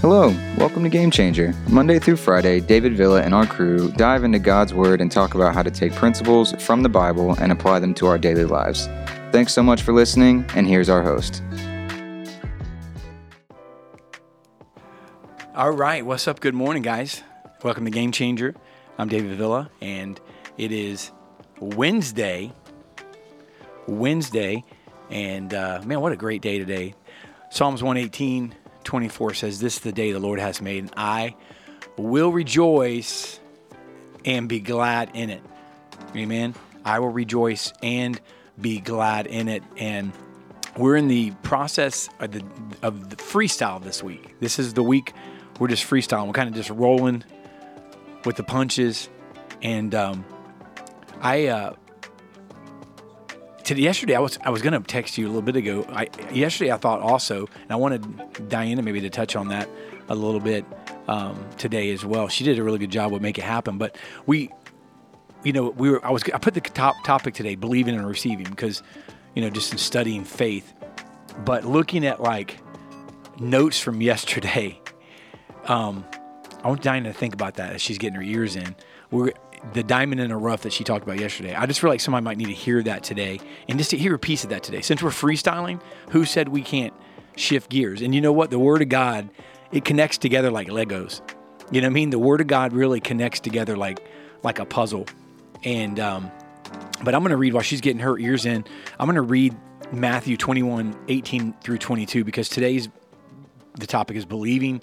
Hello, welcome to Game Changer. Monday through Friday, David Villa and our crew dive into God's Word and talk about how to take principles from the Bible and apply them to our daily lives. Thanks so much for listening, and here's our host. All right, what's up? Good morning, guys. Welcome to Game Changer. I'm David Villa, and it is Wednesday. Wednesday, and uh, man, what a great day today. Psalms 118, 24 says, This is the day the Lord has made, and I will rejoice and be glad in it. Amen. I will rejoice and be glad in it. And we're in the process of the, of the freestyle this week. This is the week we're just freestyling. We're kind of just rolling with the punches. And um, I, uh, today, yesterday, I was I was gonna text you a little bit ago. I, yesterday, I thought also, and I wanted Diana maybe to touch on that a little bit um, today as well. She did a really good job with make it happen. But we, you know, we were I was I put the top topic today, believing and receiving, because you know just in studying faith, but looking at like notes from yesterday. Um, I want Diana to think about that as she's getting her ears in. We're the diamond in a rough that she talked about yesterday. I just feel like somebody might need to hear that today and just to hear a piece of that today. Since we're freestyling, who said we can't shift gears? And you know what? The Word of God, it connects together like Legos. You know what I mean? The Word of God really connects together like like a puzzle. And um, but I'm to read while she's getting her ears in. I'm to read Matthew 21, 18 through 22 because today's the topic is believing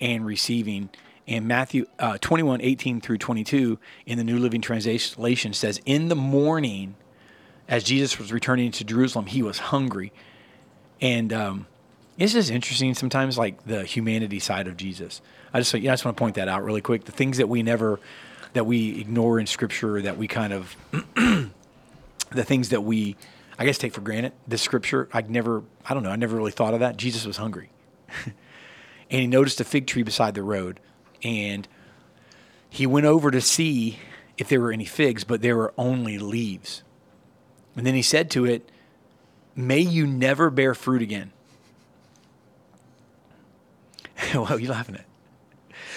and receiving. And Matthew uh, 21, 18 through 22 in the New Living Translation says, In the morning, as Jesus was returning to Jerusalem, he was hungry. And um, it's just interesting sometimes, like the humanity side of Jesus. I just, know, I just want to point that out really quick. The things that we never, that we ignore in Scripture, that we kind of, the things that we, I guess, take for granted. This Scripture, I never, I don't know, I never really thought of that. Jesus was hungry. and he noticed a fig tree beside the road and he went over to see if there were any figs, but there were only leaves. And then he said to it, May you never bear fruit again. well, you laughing at?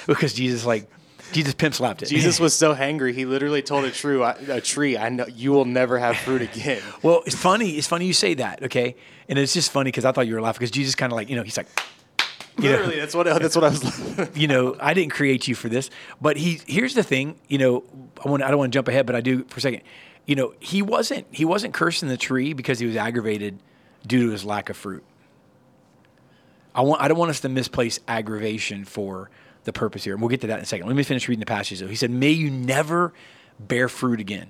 Because Jesus, like, Jesus pimp slapped it. Jesus was so hangry, he literally told a tree, a tree, I know you will never have fruit again. well, it's funny. It's funny you say that, okay? And it's just funny because I thought you were laughing because Jesus kind of like, you know, he's like, Literally, know, that's what that's what I was. you know, I didn't create you for this, but he. Here's the thing. You know, I want. I don't want to jump ahead, but I do for a second. You know, he wasn't. He wasn't cursing the tree because he was aggravated due to his lack of fruit. I want. I don't want us to misplace aggravation for the purpose here, and we'll get to that in a second. Let me finish reading the passage. Though he said, "May you never bear fruit again."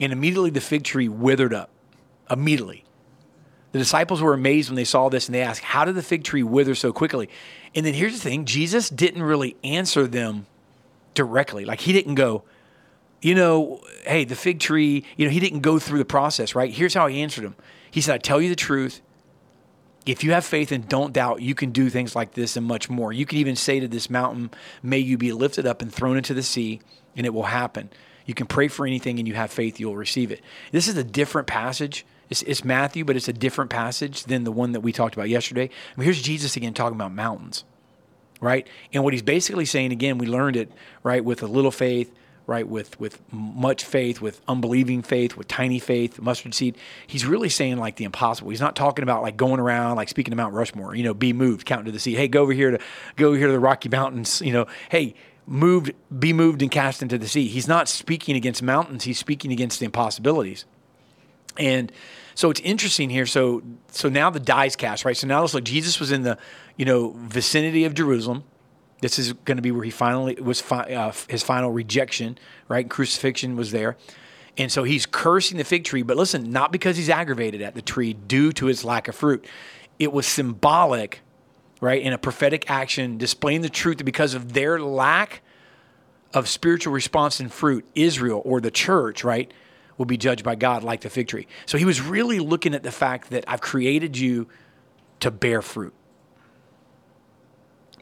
And immediately the fig tree withered up. Immediately. The disciples were amazed when they saw this and they asked, How did the fig tree wither so quickly? And then here's the thing Jesus didn't really answer them directly. Like he didn't go, you know, hey, the fig tree, you know, he didn't go through the process, right? Here's how he answered them. He said, I tell you the truth. If you have faith and don't doubt, you can do things like this and much more. You can even say to this mountain, May you be lifted up and thrown into the sea, and it will happen. You can pray for anything and you have faith, you'll receive it. This is a different passage it's, it's Matthew, but it's a different passage than the one that we talked about yesterday. I mean, here's Jesus again talking about mountains, right? And what he's basically saying again, we learned it right with a little faith, right with with much faith, with unbelieving faith, with tiny faith, mustard seed. He's really saying like the impossible. He's not talking about like going around like speaking to Mount Rushmore. You know, be moved, counting to the sea. Hey, go over here to go over here to the Rocky Mountains. You know, hey moved, be moved and cast into the sea. He's not speaking against mountains. He's speaking against the impossibilities. And so it's interesting here. So so now the dies cast, right? So now it's like Jesus was in the you know vicinity of Jerusalem. This is going to be where he finally was fi- uh, his final rejection, right? Crucifixion was there. And so he's cursing the fig tree, but listen, not because he's aggravated at the tree due to its lack of fruit. It was symbolic, right, in a prophetic action displaying the truth that because of their lack of spiritual response and fruit, Israel or the church, right, will be judged by God like the fig tree. So he was really looking at the fact that I've created you to bear fruit.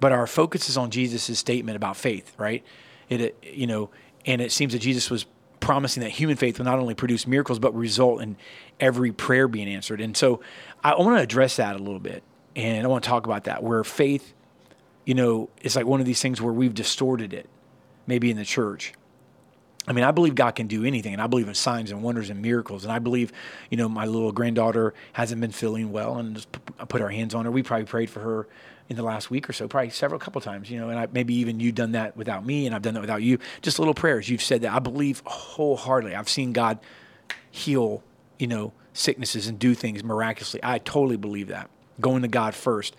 But our focus is on Jesus' statement about faith, right? It, you know, and it seems that Jesus was promising that human faith will not only produce miracles but result in every prayer being answered. And so I want to address that a little bit, and I want to talk about that where faith you know, it's like one of these things where we've distorted it, maybe in the church. I mean, I believe God can do anything, and I believe in signs and wonders and miracles. And I believe, you know, my little granddaughter hasn't been feeling well, and just put our hands on her. We probably prayed for her in the last week or so, probably several couple times, you know, and I, maybe even you've done that without me, and I've done that without you. Just little prayers. You've said that. I believe wholeheartedly. I've seen God heal, you know, sicknesses and do things miraculously. I totally believe that. Going to God first.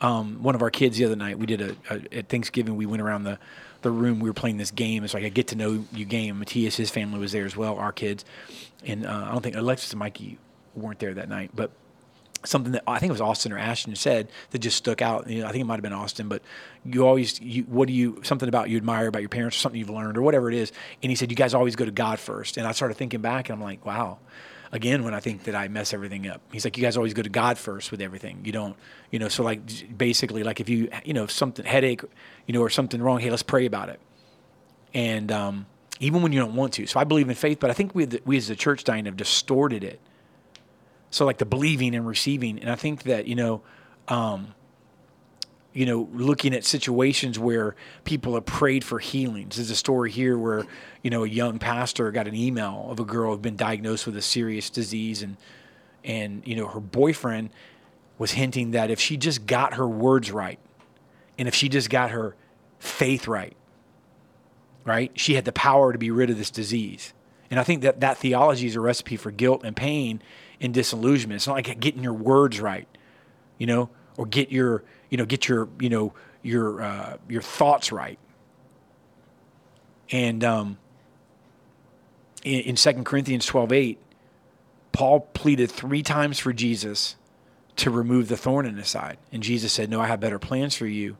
Um, one of our kids the other night, we did a, a at Thanksgiving. We went around the the room. We were playing this game. It's like a get to know you game. Matthias, his family was there as well. Our kids, and uh, I don't think Alexis and Mikey weren't there that night, but something that I think it was Austin or Ashton said that just stuck out. You know, I think it might have been Austin, but you always, you, what do you, something about you admire about your parents or something you've learned or whatever it is. And he said, you guys always go to God first. And I started thinking back and I'm like, wow, again, when I think that I mess everything up, he's like, you guys always go to God first with everything. You don't, you know, so like basically like if you, you know, something headache, you know, or something wrong, Hey, let's pray about it. And, um, even when you don't want to. So I believe in faith, but I think we, we as a church, Diane, have distorted it so like the believing and receiving, and I think that you know, um, you know, looking at situations where people have prayed for healings. There's a story here where you know a young pastor got an email of a girl who'd been diagnosed with a serious disease, and and you know her boyfriend was hinting that if she just got her words right, and if she just got her faith right, right, she had the power to be rid of this disease. And I think that that theology is a recipe for guilt and pain and disillusionment. It's not like getting your words right, you know, or get your, you know, get your, you know, your uh, your thoughts right. And um, in, in 2 Corinthians 12 8, Paul pleaded three times for Jesus to remove the thorn in his side. And Jesus said, No, I have better plans for you,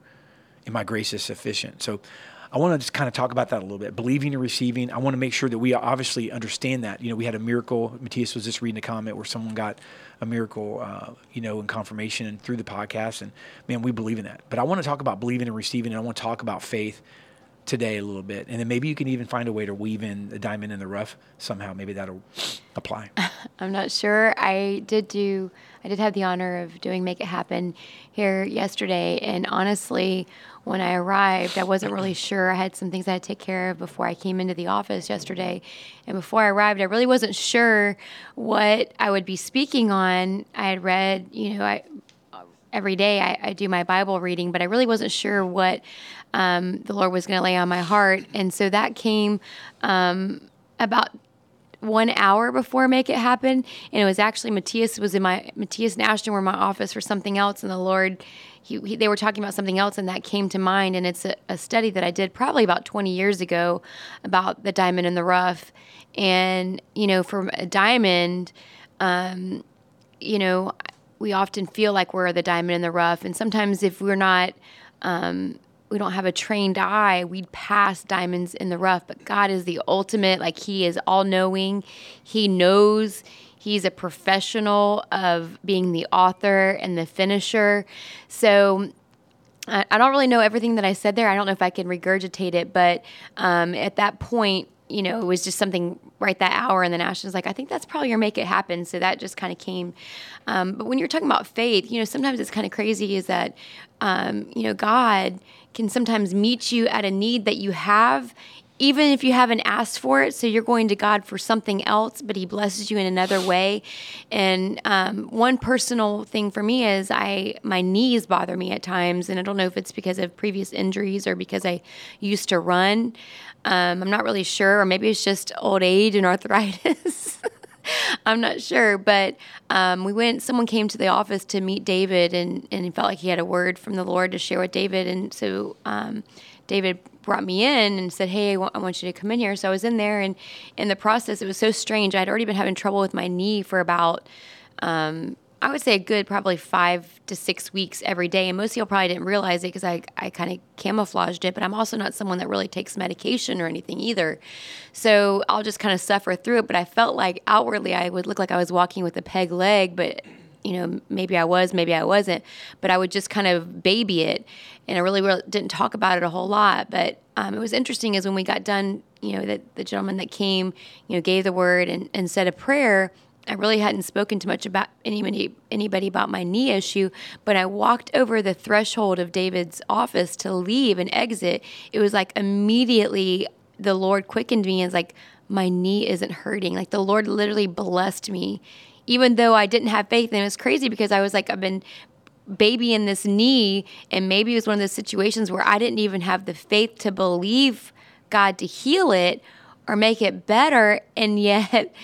and my grace is sufficient. So I want to just kind of talk about that a little bit. Believing and receiving. I want to make sure that we obviously understand that. You know, we had a miracle. Matthias was just reading a comment where someone got a miracle, uh, you know, in confirmation and through the podcast. And man, we believe in that. But I want to talk about believing and receiving, and I want to talk about faith today a little bit. And then maybe you can even find a way to weave in the diamond in the rough somehow. Maybe that'll apply. I'm not sure. I did do, I did have the honor of doing Make It Happen here yesterday. And honestly, when I arrived, I wasn't really sure. I had some things I had to take care of before I came into the office yesterday. And before I arrived, I really wasn't sure what I would be speaking on. I had read, you know, I every day I, I do my Bible reading, but I really wasn't sure what um, the Lord was going to lay on my heart. And so that came um, about one hour before make it happen and it was actually matthias was in my matthias and ashton were in my office for something else and the lord he, he, they were talking about something else and that came to mind and it's a, a, study that i did probably about 20 years ago about the diamond in the rough. And you know for a diamond um, you know we often feel like we're the diamond in the rough and sometimes if we're not um, we don't have a trained eye, we'd pass diamonds in the rough. But God is the ultimate, like He is all knowing. He knows. He's a professional of being the author and the finisher. So I, I don't really know everything that I said there. I don't know if I can regurgitate it, but um, at that point, you know, it was just something right that hour. And then Ashton's like, I think that's probably your make it happen. So that just kind of came. Um, but when you're talking about faith, you know, sometimes it's kind of crazy is that, um, you know, God can sometimes meet you at a need that you have even if you haven't asked for it. So you're going to God for something else, but He blesses you in another way. And um, one personal thing for me is I my knees bother me at times, and I don't know if it's because of previous injuries or because I used to run. Um, I'm not really sure, or maybe it's just old age and arthritis. I'm not sure, but um, we went. Someone came to the office to meet David, and and he felt like he had a word from the Lord to share with David, and so um, David brought me in and said, "Hey, I want you to come in here." So I was in there, and in the process, it was so strange. I'd already been having trouble with my knee for about um, I would say a good probably five to six weeks every day. And most people probably didn't realize it because I, I kind of camouflaged it, but I'm also not someone that really takes medication or anything either. So I'll just kind of suffer through it. But I felt like outwardly I would look like I was walking with a peg leg, but you know, maybe I was, maybe I wasn't, but I would just kind of baby it. And I really, really didn't talk about it a whole lot. But um, it was interesting is when we got done, you know, that the gentleman that came, you know, gave the word and, and said a prayer I really hadn't spoken to much about anybody anybody about my knee issue, but I walked over the threshold of David's office to leave and exit. It was like immediately the Lord quickened me and was like my knee isn't hurting. Like the Lord literally blessed me, even though I didn't have faith. And it was crazy because I was like, I've been babying this knee, and maybe it was one of those situations where I didn't even have the faith to believe God to heal it or make it better, and yet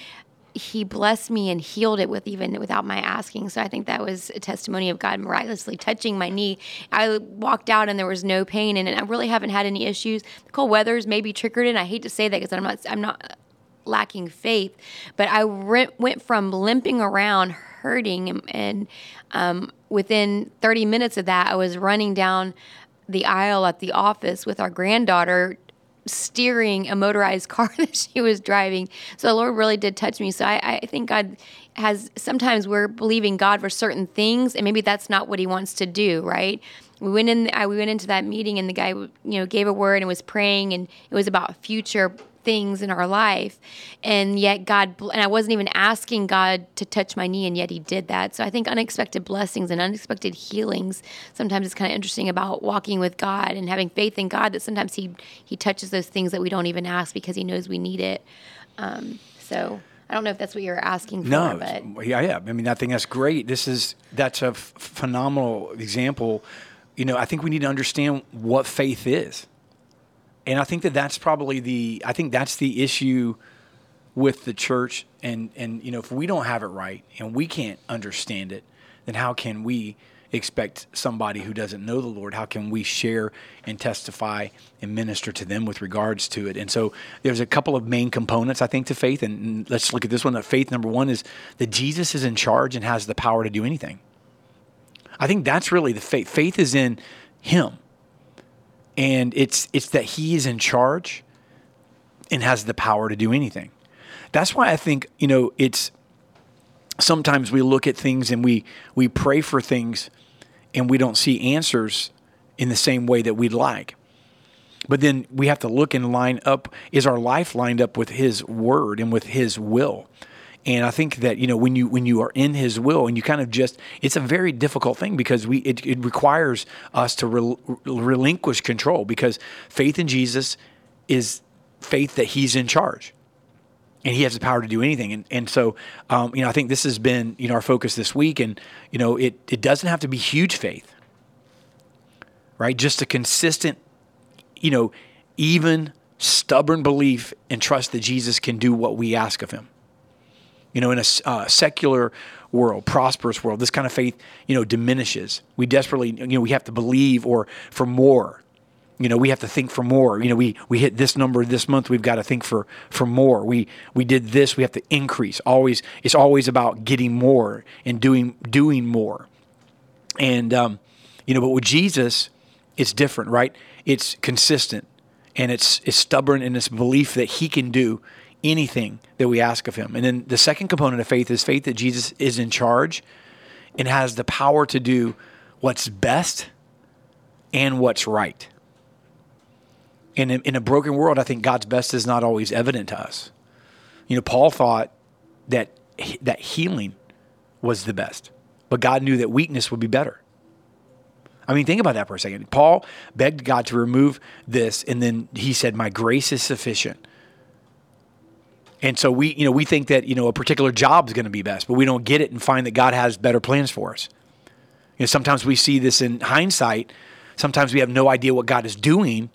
he blessed me and healed it with even without my asking. So I think that was a testimony of God miraculously touching my knee. I walked out and there was no pain, and I really haven't had any issues. The cold weather's maybe triggered it. I hate to say that because I'm not I'm not lacking faith, but I re- went from limping around, hurting, and, um, within 30 minutes of that, I was running down the aisle at the office with our granddaughter steering a motorized car that she was driving. So the Lord really did touch me. So I, I think God has sometimes we're believing God for certain things, and maybe that's not what He wants to do, right? We went in. I, we went into that meeting, and the guy, you know, gave a word and was praying, and it was about future things in our life and yet god and i wasn't even asking god to touch my knee and yet he did that so i think unexpected blessings and unexpected healings sometimes it's kind of interesting about walking with god and having faith in god that sometimes he he touches those things that we don't even ask because he knows we need it um, so I don't know if that's what you're asking for, no, but yeah, yeah. I mean, I think that's great. This is that's a f- phenomenal example. You know, I think we need to understand what faith is and I think that that's probably the I think that's the issue with the church. And and you know if we don't have it right and we can't understand it then how can we expect somebody who doesn't know the Lord how can we share and testify and minister to them with regards to it? And so there's a couple of main components I think to faith. And let's look at this one. That faith number 1 is that Jesus is in charge and has the power to do anything. I think that's really the faith. Faith is in him and it's it's that he is in charge and has the power to do anything. That's why I think you know it's sometimes we look at things and we we pray for things and we don't see answers in the same way that we'd like. But then we have to look and line up is our life lined up with his word and with his will? And I think that you know when you when you are in His will and you kind of just it's a very difficult thing because we it, it requires us to rel- relinquish control because faith in Jesus is faith that He's in charge and He has the power to do anything. And and so um, you know I think this has been you know our focus this week and you know it it doesn't have to be huge faith, right? Just a consistent, you know, even stubborn belief and trust that Jesus can do what we ask of Him. You know, in a uh, secular world, prosperous world, this kind of faith, you know, diminishes. We desperately, you know, we have to believe or for more. You know, we have to think for more. You know, we we hit this number this month. We've got to think for for more. We we did this. We have to increase. Always, it's always about getting more and doing doing more. And um, you know, but with Jesus, it's different, right? It's consistent and it's it's stubborn in its belief that He can do anything that we ask of him. And then the second component of faith is faith that Jesus is in charge and has the power to do what's best and what's right. And in, in a broken world, I think God's best is not always evident to us. You know, Paul thought that that healing was the best, but God knew that weakness would be better. I mean, think about that for a second. Paul begged God to remove this, and then he said, My grace is sufficient. And so we, you know, we think that, you know, a particular job is going to be best, but we don't get it and find that God has better plans for us. You know, sometimes we see this in hindsight. Sometimes we have no idea what God is doing.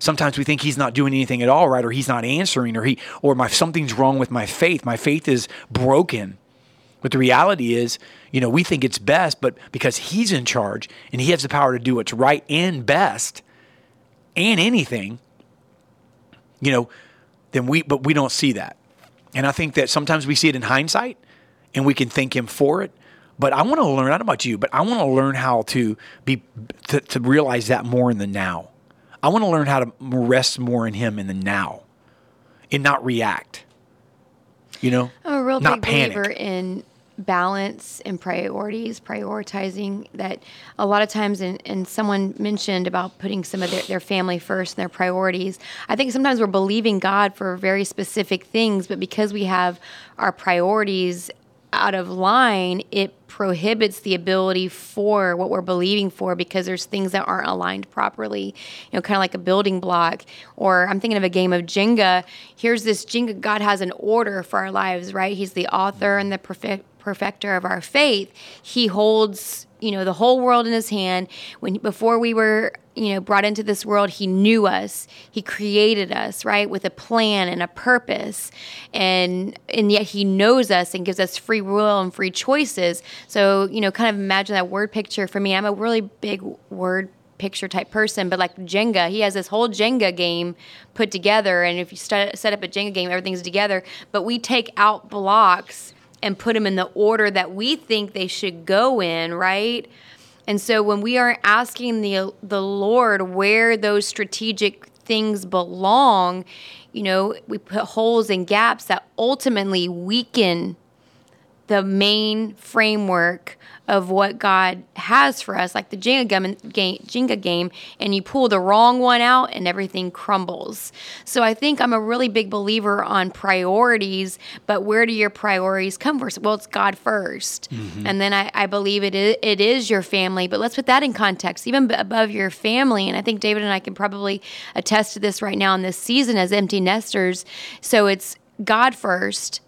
Sometimes we think he's not doing anything at all right or he's not answering or he or my something's wrong with my faith. My faith is broken. But the reality is, you know, we think it's best, but because he's in charge and he has the power to do what's right and best and anything, you know, then we but we don't see that. And I think that sometimes we see it in hindsight and we can thank him for it. But I want to learn, I don't know about you, but I want to learn how to be to, to realize that more in the now. I want to learn how to rest more in him in the now and not react. You know? I'm a real not big panic. believer in balance and priorities, prioritizing that a lot of times, and, and someone mentioned about putting some of their, their family first and their priorities. I think sometimes we're believing God for very specific things, but because we have our priorities out of line, it prohibits the ability for what we're believing for because there's things that aren't aligned properly. You know, kind of like a building block. Or I'm thinking of a game of Jenga. Here's this Jenga. God has an order for our lives, right? He's the author and the perfect perfecter of our faith. He holds you know the whole world in his hand when before we were you know brought into this world he knew us he created us right with a plan and a purpose and and yet he knows us and gives us free will and free choices so you know kind of imagine that word picture for me i'm a really big word picture type person, but like Jenga, he has this whole Jenga game put together. And if you set up a Jenga game, everything's together. But we take out blocks and put them in the order that we think they should go in, right? And so when we aren't asking the the Lord where those strategic things belong, you know, we put holes and gaps that ultimately weaken the main framework of what God has for us, like the Jenga game, Jenga game, and you pull the wrong one out and everything crumbles. So I think I'm a really big believer on priorities, but where do your priorities come first? Well, it's God 1st mm-hmm. and then I, I, believe it is, it is your family. But let's put that in context, even above your family. And I think David and I can probably attest to this right now in this season as empty nesters. So it's God first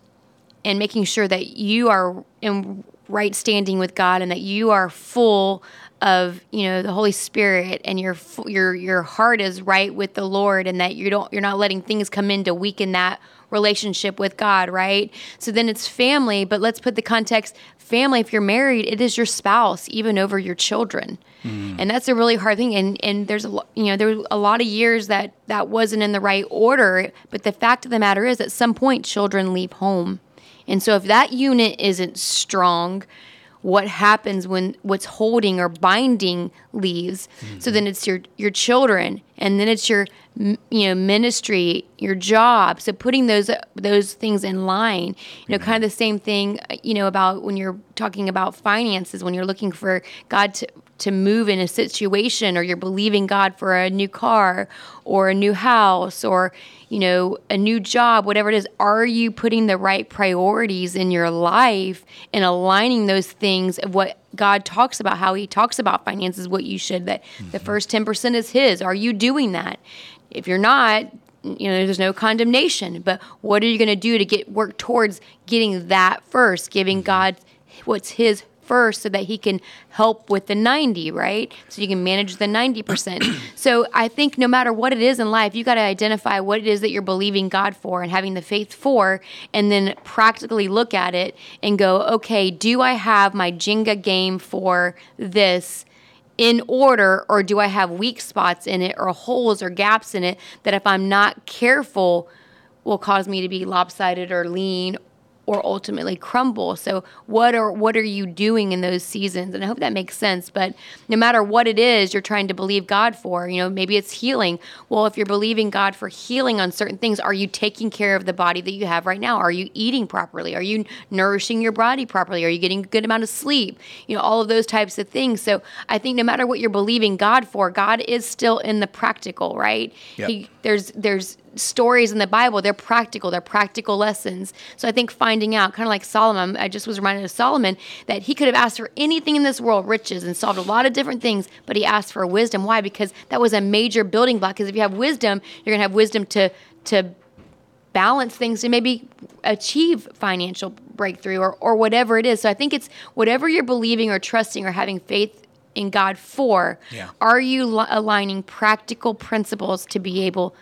and making sure that you are in right standing with God and that you are full of you know the Holy Spirit and your your your heart is right with the Lord and that you don't you're not letting things come in to weaken that relationship with God, right? So then it's family, but let's put the context family if you're married, it is your spouse even over your children. Mm. And that's a really hard thing and and there's a you know there a lot of years that that wasn't in the right order, but the fact of the matter is at some point children leave home and so if that unit isn't strong, what happens when what's holding or binding leaves? Mm-hmm. So then it's your your children and then it's your you know ministry, your job. So putting those those things in line, you know, mm-hmm. kind of the same thing, you know, about when you're talking about finances, when you're looking for God to to move in a situation or you're believing God for a new car or a new house or you know a new job whatever it is are you putting the right priorities in your life and aligning those things of what God talks about how he talks about finances what you should that mm-hmm. the first 10% is his are you doing that if you're not you know there's no condemnation but what are you going to do to get work towards getting that first giving mm-hmm. God what's his first so that he can help with the 90, right? So you can manage the 90%. so I think no matter what it is in life, you got to identify what it is that you're believing God for and having the faith for, and then practically look at it and go, okay, do I have my Jenga game for this? in order or do I have weak spots in it or holes or gaps in it that if I'm not careful will cause me to be lopsided or lean or ultimately crumble. So what are what are you doing in those seasons? And I hope that makes sense. But no matter what it is you're trying to believe God for, you know, maybe it's healing. Well, if you're believing God for healing on certain things, are you taking care of the body that you have right now? Are you eating properly? Are you nourishing your body properly? Are you getting a good amount of sleep? You know, all of those types of things. So I think no matter what you're believing God for, God is still in the practical, right? Yep. He, there's there's stories in the Bible, they're practical, they're practical lessons. So I think finding out, kind of like Solomon, I just was reminded of Solomon that he could have asked for anything in this world, riches, and solved a lot of different things, but he asked for wisdom. Why? Because that was a major building block. Because if you have wisdom, you're gonna have wisdom to to balance things to maybe achieve financial breakthrough or, or whatever it is. So I think it's whatever you're believing or trusting or having faith in God for, yeah. are you li- aligning practical principles to be able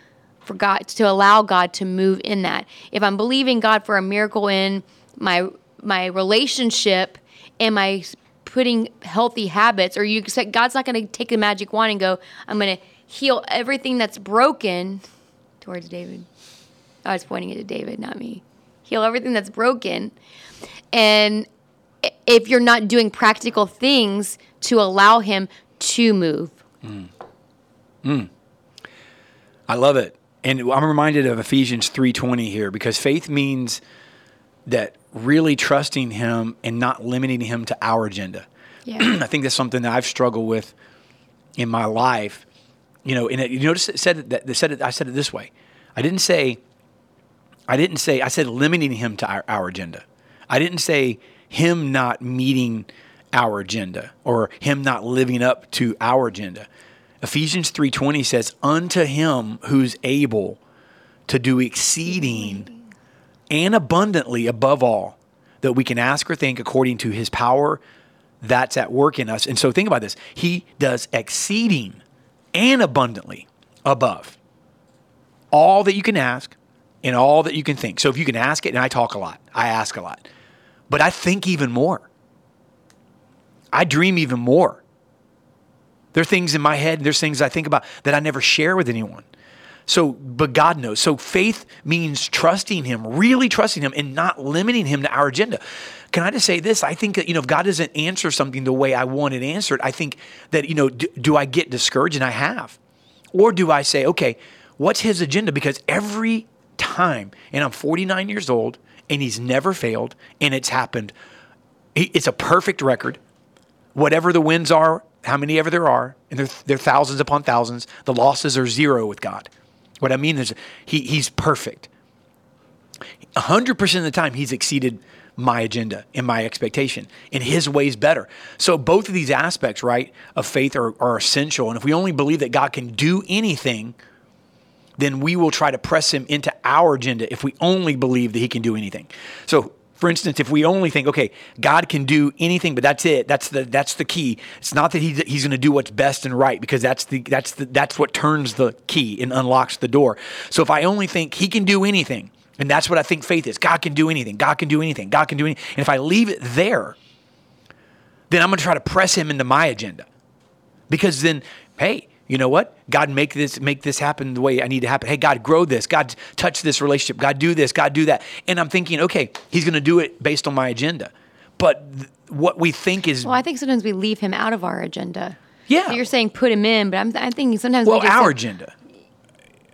for God to allow God to move in that. If I'm believing God for a miracle in my my relationship, am I putting healthy habits or you said God's not going to take the magic wand and go, I'm going to heal everything that's broken towards David. I was pointing it to David, not me. Heal everything that's broken. And if you're not doing practical things to allow him to move. Mm. Mm. I love it and I'm reminded of Ephesians 3:20 here because faith means that really trusting him and not limiting him to our agenda. Yeah. I think that's something that I've struggled with in my life. You know, and it, you notice it said that it said it, I said it this way. I didn't say I didn't say I said limiting him to our, our agenda. I didn't say him not meeting our agenda or him not living up to our agenda. Ephesians 3:20 says, "Unto him who's able to do exceeding and abundantly above all that we can ask or think according to his power that's at work in us." And so think about this. He does exceeding and abundantly above all that you can ask and all that you can think. So if you can ask it, and I talk a lot, I ask a lot, but I think even more. I dream even more. There are things in my head, and there's things I think about that I never share with anyone. So, but God knows. So, faith means trusting Him, really trusting Him, and not limiting Him to our agenda. Can I just say this? I think that, you know, if God doesn't answer something the way I want it answered, I think that, you know, do, do I get discouraged? And I have. Or do I say, okay, what's His agenda? Because every time, and I'm 49 years old, and He's never failed, and it's happened. It's a perfect record. Whatever the wins are, how many ever there are, and they're, they're thousands upon thousands, the losses are zero with God. What I mean is, he, he's perfect. 100% of the time, he's exceeded my agenda and my expectation, and his way's better. So, both of these aspects, right, of faith are, are essential. And if we only believe that God can do anything, then we will try to press him into our agenda if we only believe that he can do anything. So, for instance, if we only think, okay, God can do anything, but that's it. That's the that's the key. It's not that he, he's going to do what's best and right because that's the that's the that's what turns the key and unlocks the door. So if I only think he can do anything, and that's what I think faith is, God can do anything. God can do anything. God can do anything. And if I leave it there, then I'm going to try to press him into my agenda. Because then, hey, you know what? God, make this make this happen the way I need to happen. Hey, God, grow this. God, touch this relationship. God, do this. God, do that. And I'm thinking, okay, He's going to do it based on my agenda. But th- what we think is Well, I think sometimes we leave him out of our agenda. Yeah. So you're saying put him in, but I'm, I'm thinking sometimes well we our say- agenda.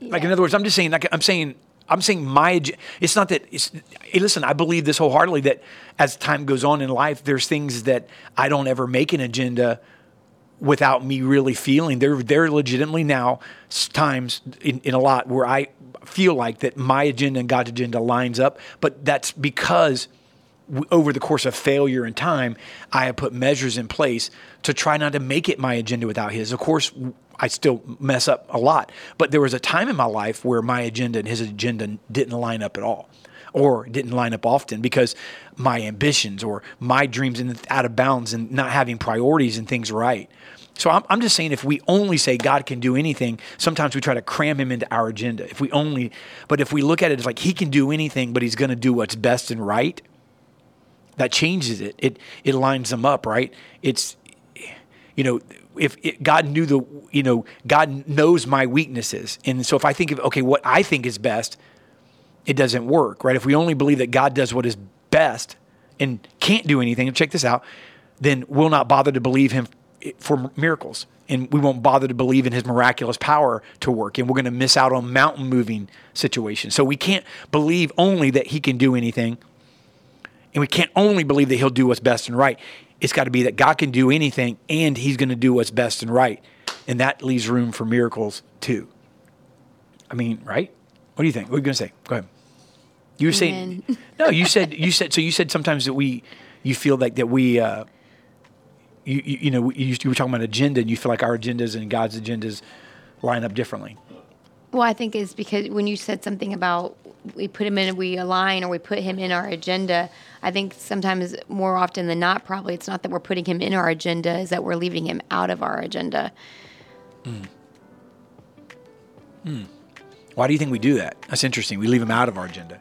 Like in other words, I'm just saying. Like I'm saying. I'm saying my. It's not that. It's, hey, listen, I believe this wholeheartedly that as time goes on in life, there's things that I don't ever make an agenda without me really feeling there there are legitimately now times in, in a lot where I feel like that my agenda and God's agenda lines up but that's because over the course of failure and time I have put measures in place to try not to make it my agenda without his of course I still mess up a lot but there was a time in my life where my agenda and his agenda didn't line up at all or didn't line up often because my ambitions or my dreams and out of bounds and not having priorities and things right. So I'm, I'm just saying if we only say God can do anything, sometimes we try to cram him into our agenda. If we only, but if we look at it as like he can do anything, but he's going to do what's best and right, that changes it. It it lines them up, right? It's you know, if it, God knew the, you know, God knows my weaknesses, and so if I think of okay, what I think is best, it doesn't work, right? If we only believe that God does what is best and can't do anything, and check this out, then we'll not bother to believe Him for miracles, and we won't bother to believe in His miraculous power to work, and we're going to miss out on mountain moving situations. So we can't believe only that He can do anything, and we can't only believe that He'll do what's best and right. It's got to be that God can do anything, and He's going to do what's best and right, and that leaves room for miracles too. I mean, right? What do you think? What are you going to say? Go ahead. You were saying no. You said you said so. You said sometimes that we, you feel like that we, uh, you, you you know you, you were talking about agenda, and you feel like our agendas and God's agendas line up differently. Well, I think it's because when you said something about we put him in, we align, or we put him in our agenda. I think sometimes more often than not, probably it's not that we're putting him in our agenda, is that we're leaving him out of our agenda. Hmm. Hmm. Why do you think we do that? That's interesting. We leave him out of our agenda.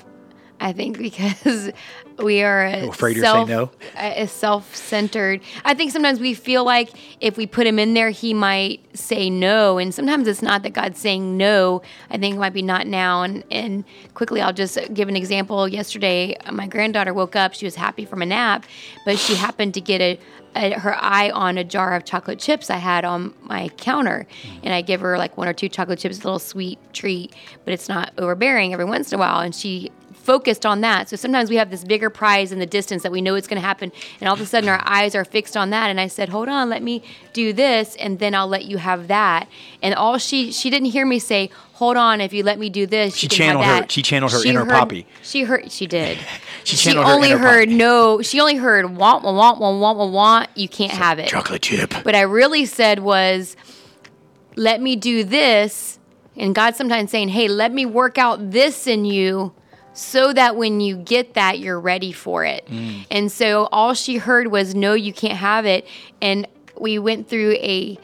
I think because we are Afraid to say self, no? a a self-centered. I think sometimes we feel like if we put him in there, he might say no, and sometimes it's not that God's saying no. I think it might be not now. And and quickly, I'll just give an example. Yesterday, my granddaughter woke up. She was happy from a nap, but she happened to get a. a her eye on a jar of chocolate chips I had on my counter, and I give her like one or two chocolate chips, a little sweet treat, but it's not overbearing every once in a while. And she focused on that. So sometimes we have this bigger prize in the distance that we know it's going to happen, and all of a sudden our eyes are fixed on that. And I said, "Hold on, let me do this, and then I'll let you have that." And all she she didn't hear me say, "Hold on, if you let me do this, She you can have channeled her- she channeled her inner heard, Poppy. She heard. She did. She she her only heard Poppy. no. She only heard want want want want want want want. You can't have it. Chocolate chip. What I really said was, let me do this. And God sometimes saying, hey, let me work out this in you so that when you get that, you're ready for it. Mm. And so all she heard was, no, you can't have it. And we went through a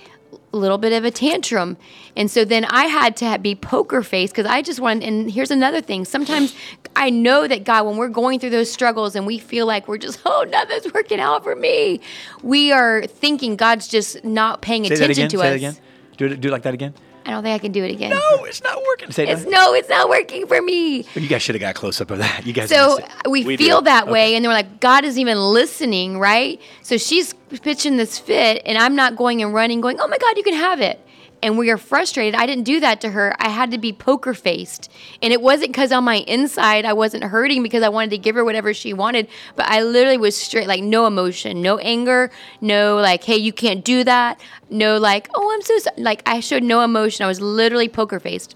little bit of a tantrum. And so then I had to be poker face because I just wanted, and here's another thing. Sometimes I know that God, when we're going through those struggles and we feel like we're just, oh, nothing's working out for me, we are thinking God's just not paying Say attention again. to Say us. Do it. Do it like that again. I don't think I can do it again. No, it's not working. Say It's no, it's not working for me. You guys should have got a close up of that. You guys. So uh, we, We feel do. that way, and they're like, God isn't even listening, right? So she's pitching this fit, and I'm not going and running, going, oh my God, you can have it. And we are frustrated. I didn't do that to her. I had to be poker faced. And it wasn't because on my inside I wasn't hurting because I wanted to give her whatever she wanted, but I literally was straight, like no emotion, no anger, no like, hey, you can't do that. No, like, oh, I'm so sorry. Like, I showed no emotion. I was literally poker faced.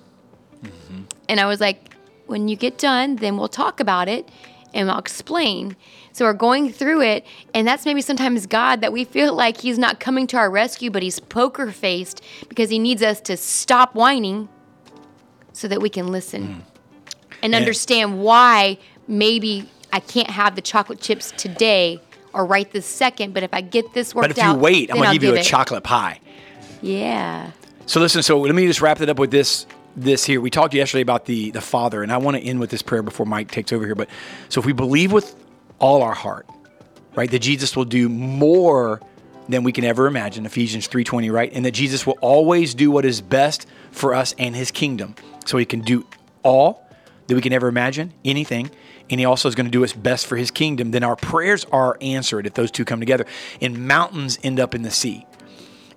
Mm-hmm. And I was like, when you get done, then we'll talk about it and I'll explain. So we're going through it, and that's maybe sometimes God that we feel like He's not coming to our rescue, but He's poker faced because He needs us to stop whining so that we can listen mm. and understand why maybe I can't have the chocolate chips today or right this second, but if I get this worked out, But if you out, wait, I'm gonna I'll give you a it. chocolate pie. Yeah. So listen, so let me just wrap it up with this this here. We talked yesterday about the the Father, and I want to end with this prayer before Mike takes over here. But so if we believe with all our heart, right, that Jesus will do more than we can ever imagine, Ephesians 3:20, right? And that Jesus will always do what is best for us and his kingdom. So he can do all that we can ever imagine, anything, and he also is going to do what's best for his kingdom, then our prayers are answered if those two come together. And mountains end up in the sea.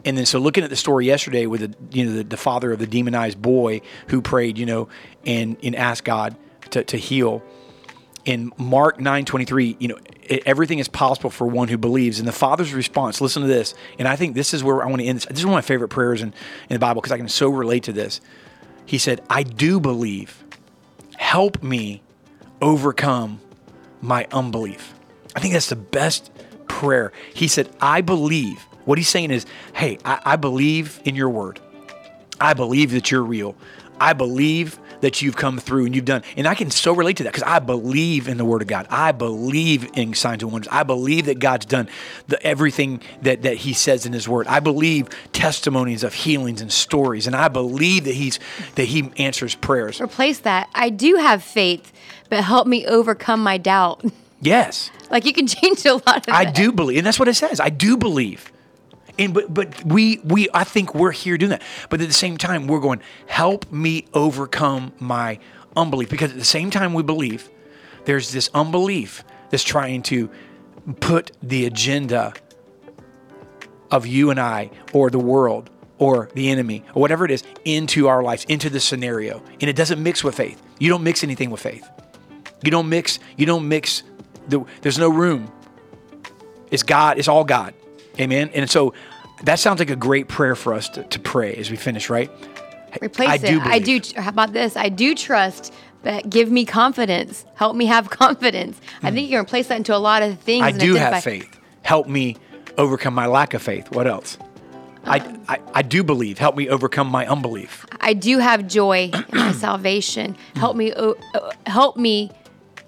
And then, so looking at the story yesterday with the, you know, the, the father of the demonized boy who prayed, you know, and, and asked God to, to heal. In Mark 9:23, you know, everything is possible for one who believes. And the father's response, listen to this. And I think this is where I want to end this. This is one of my favorite prayers in, in the Bible because I can so relate to this. He said, I do believe. Help me overcome my unbelief. I think that's the best prayer. He said, I believe. What he's saying is, hey, I, I believe in your word. I believe that you're real. I believe that you've come through and you've done. And I can so relate to that because I believe in the word of God. I believe in signs and wonders. I believe that God's done the, everything that, that he says in his word. I believe testimonies of healings and stories. And I believe that he's that he answers prayers. Replace that. I do have faith, but help me overcome my doubt. Yes. like you can change a lot of I that. do believe, and that's what it says. I do believe. And but but we we I think we're here doing that. But at the same time, we're going, help me overcome my unbelief. Because at the same time we believe, there's this unbelief that's trying to put the agenda of you and I or the world or the enemy or whatever it is into our lives, into the scenario. And it doesn't mix with faith. You don't mix anything with faith. You don't mix, you don't mix the, there's no room. It's God, it's all God. Amen. And so that sounds like a great prayer for us to, to pray as we finish, right? Replace I it. do I do. How about this? I do trust, but give me confidence. Help me have confidence. I hmm. think you can replace that into a lot of things. Hmm. I do identify- have faith. Help me overcome my lack of faith. What else? I, um, I, I do believe. Help me overcome my unbelief. I do have joy in my salvation. Hmm. Help me. o- o- help me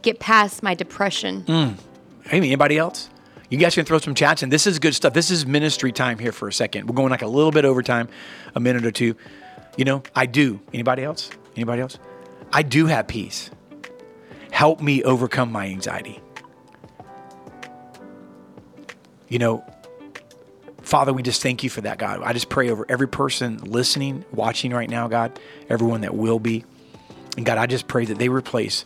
get past my depression. Hmm. Hey, anybody else? You guys can throw some chats in. This is good stuff. This is ministry time here for a second. We're going like a little bit over time, a minute or two. You know, I do. Anybody else? Anybody else? I do have peace. Help me overcome my anxiety. You know, Father, we just thank you for that, God. I just pray over every person listening, watching right now, God, everyone that will be. And God, I just pray that they replace,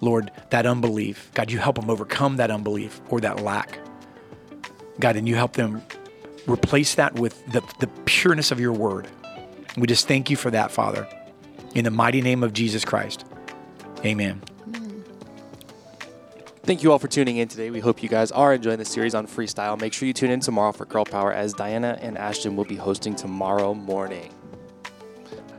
Lord, that unbelief. God, you help them overcome that unbelief or that lack. God, and you help them replace that with the, the pureness of your word. We just thank you for that, Father. In the mighty name of Jesus Christ. Amen. Thank you all for tuning in today. We hope you guys are enjoying the series on freestyle. Make sure you tune in tomorrow for Girl Power as Diana and Ashton will be hosting tomorrow morning.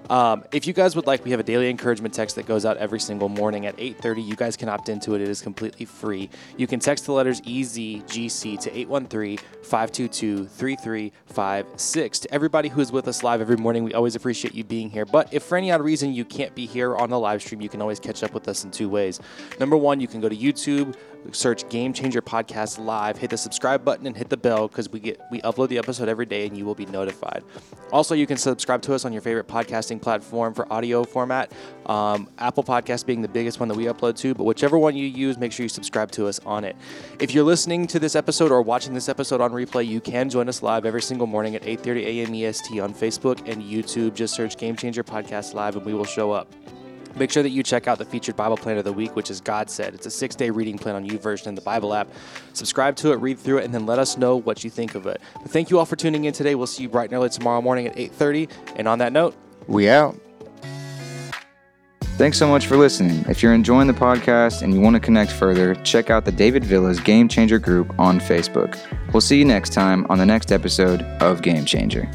Um, if you guys would like, we have a daily encouragement text that goes out every single morning at 8:30. You guys can opt into it. It is completely free. You can text the letters EZGC to 813-522-3356. To everybody who is with us live every morning, we always appreciate you being here. But if for any odd reason you can't be here on the live stream, you can always catch up with us in two ways. Number one, you can go to YouTube, search Game Changer Podcast Live, hit the subscribe button and hit the bell because we get we upload the episode every day and you will be notified. Also, you can subscribe to us on your favorite podcasting platform for audio format. Um, Apple Podcast being the biggest one that we upload to, but whichever one you use, make sure you subscribe to us on it. If you're listening to this episode or watching this episode on replay, you can join us live every single morning at 8:30 a.m. EST on Facebook and YouTube. Just search Game Changer Podcast Live and we will show up. Make sure that you check out the featured Bible plan of the week, which is God Said. It's a six day reading plan on YouVersion in the Bible app. Subscribe to it, read through it, and then let us know what you think of it. But thank you all for tuning in today. We'll see you bright and early tomorrow morning at 8.30. And on that note, We out. Thanks so much for listening. If you're enjoying the podcast and you want to connect further, check out the David Villas Game Changer group on Facebook. We'll see you next time on the next episode of Game Changer.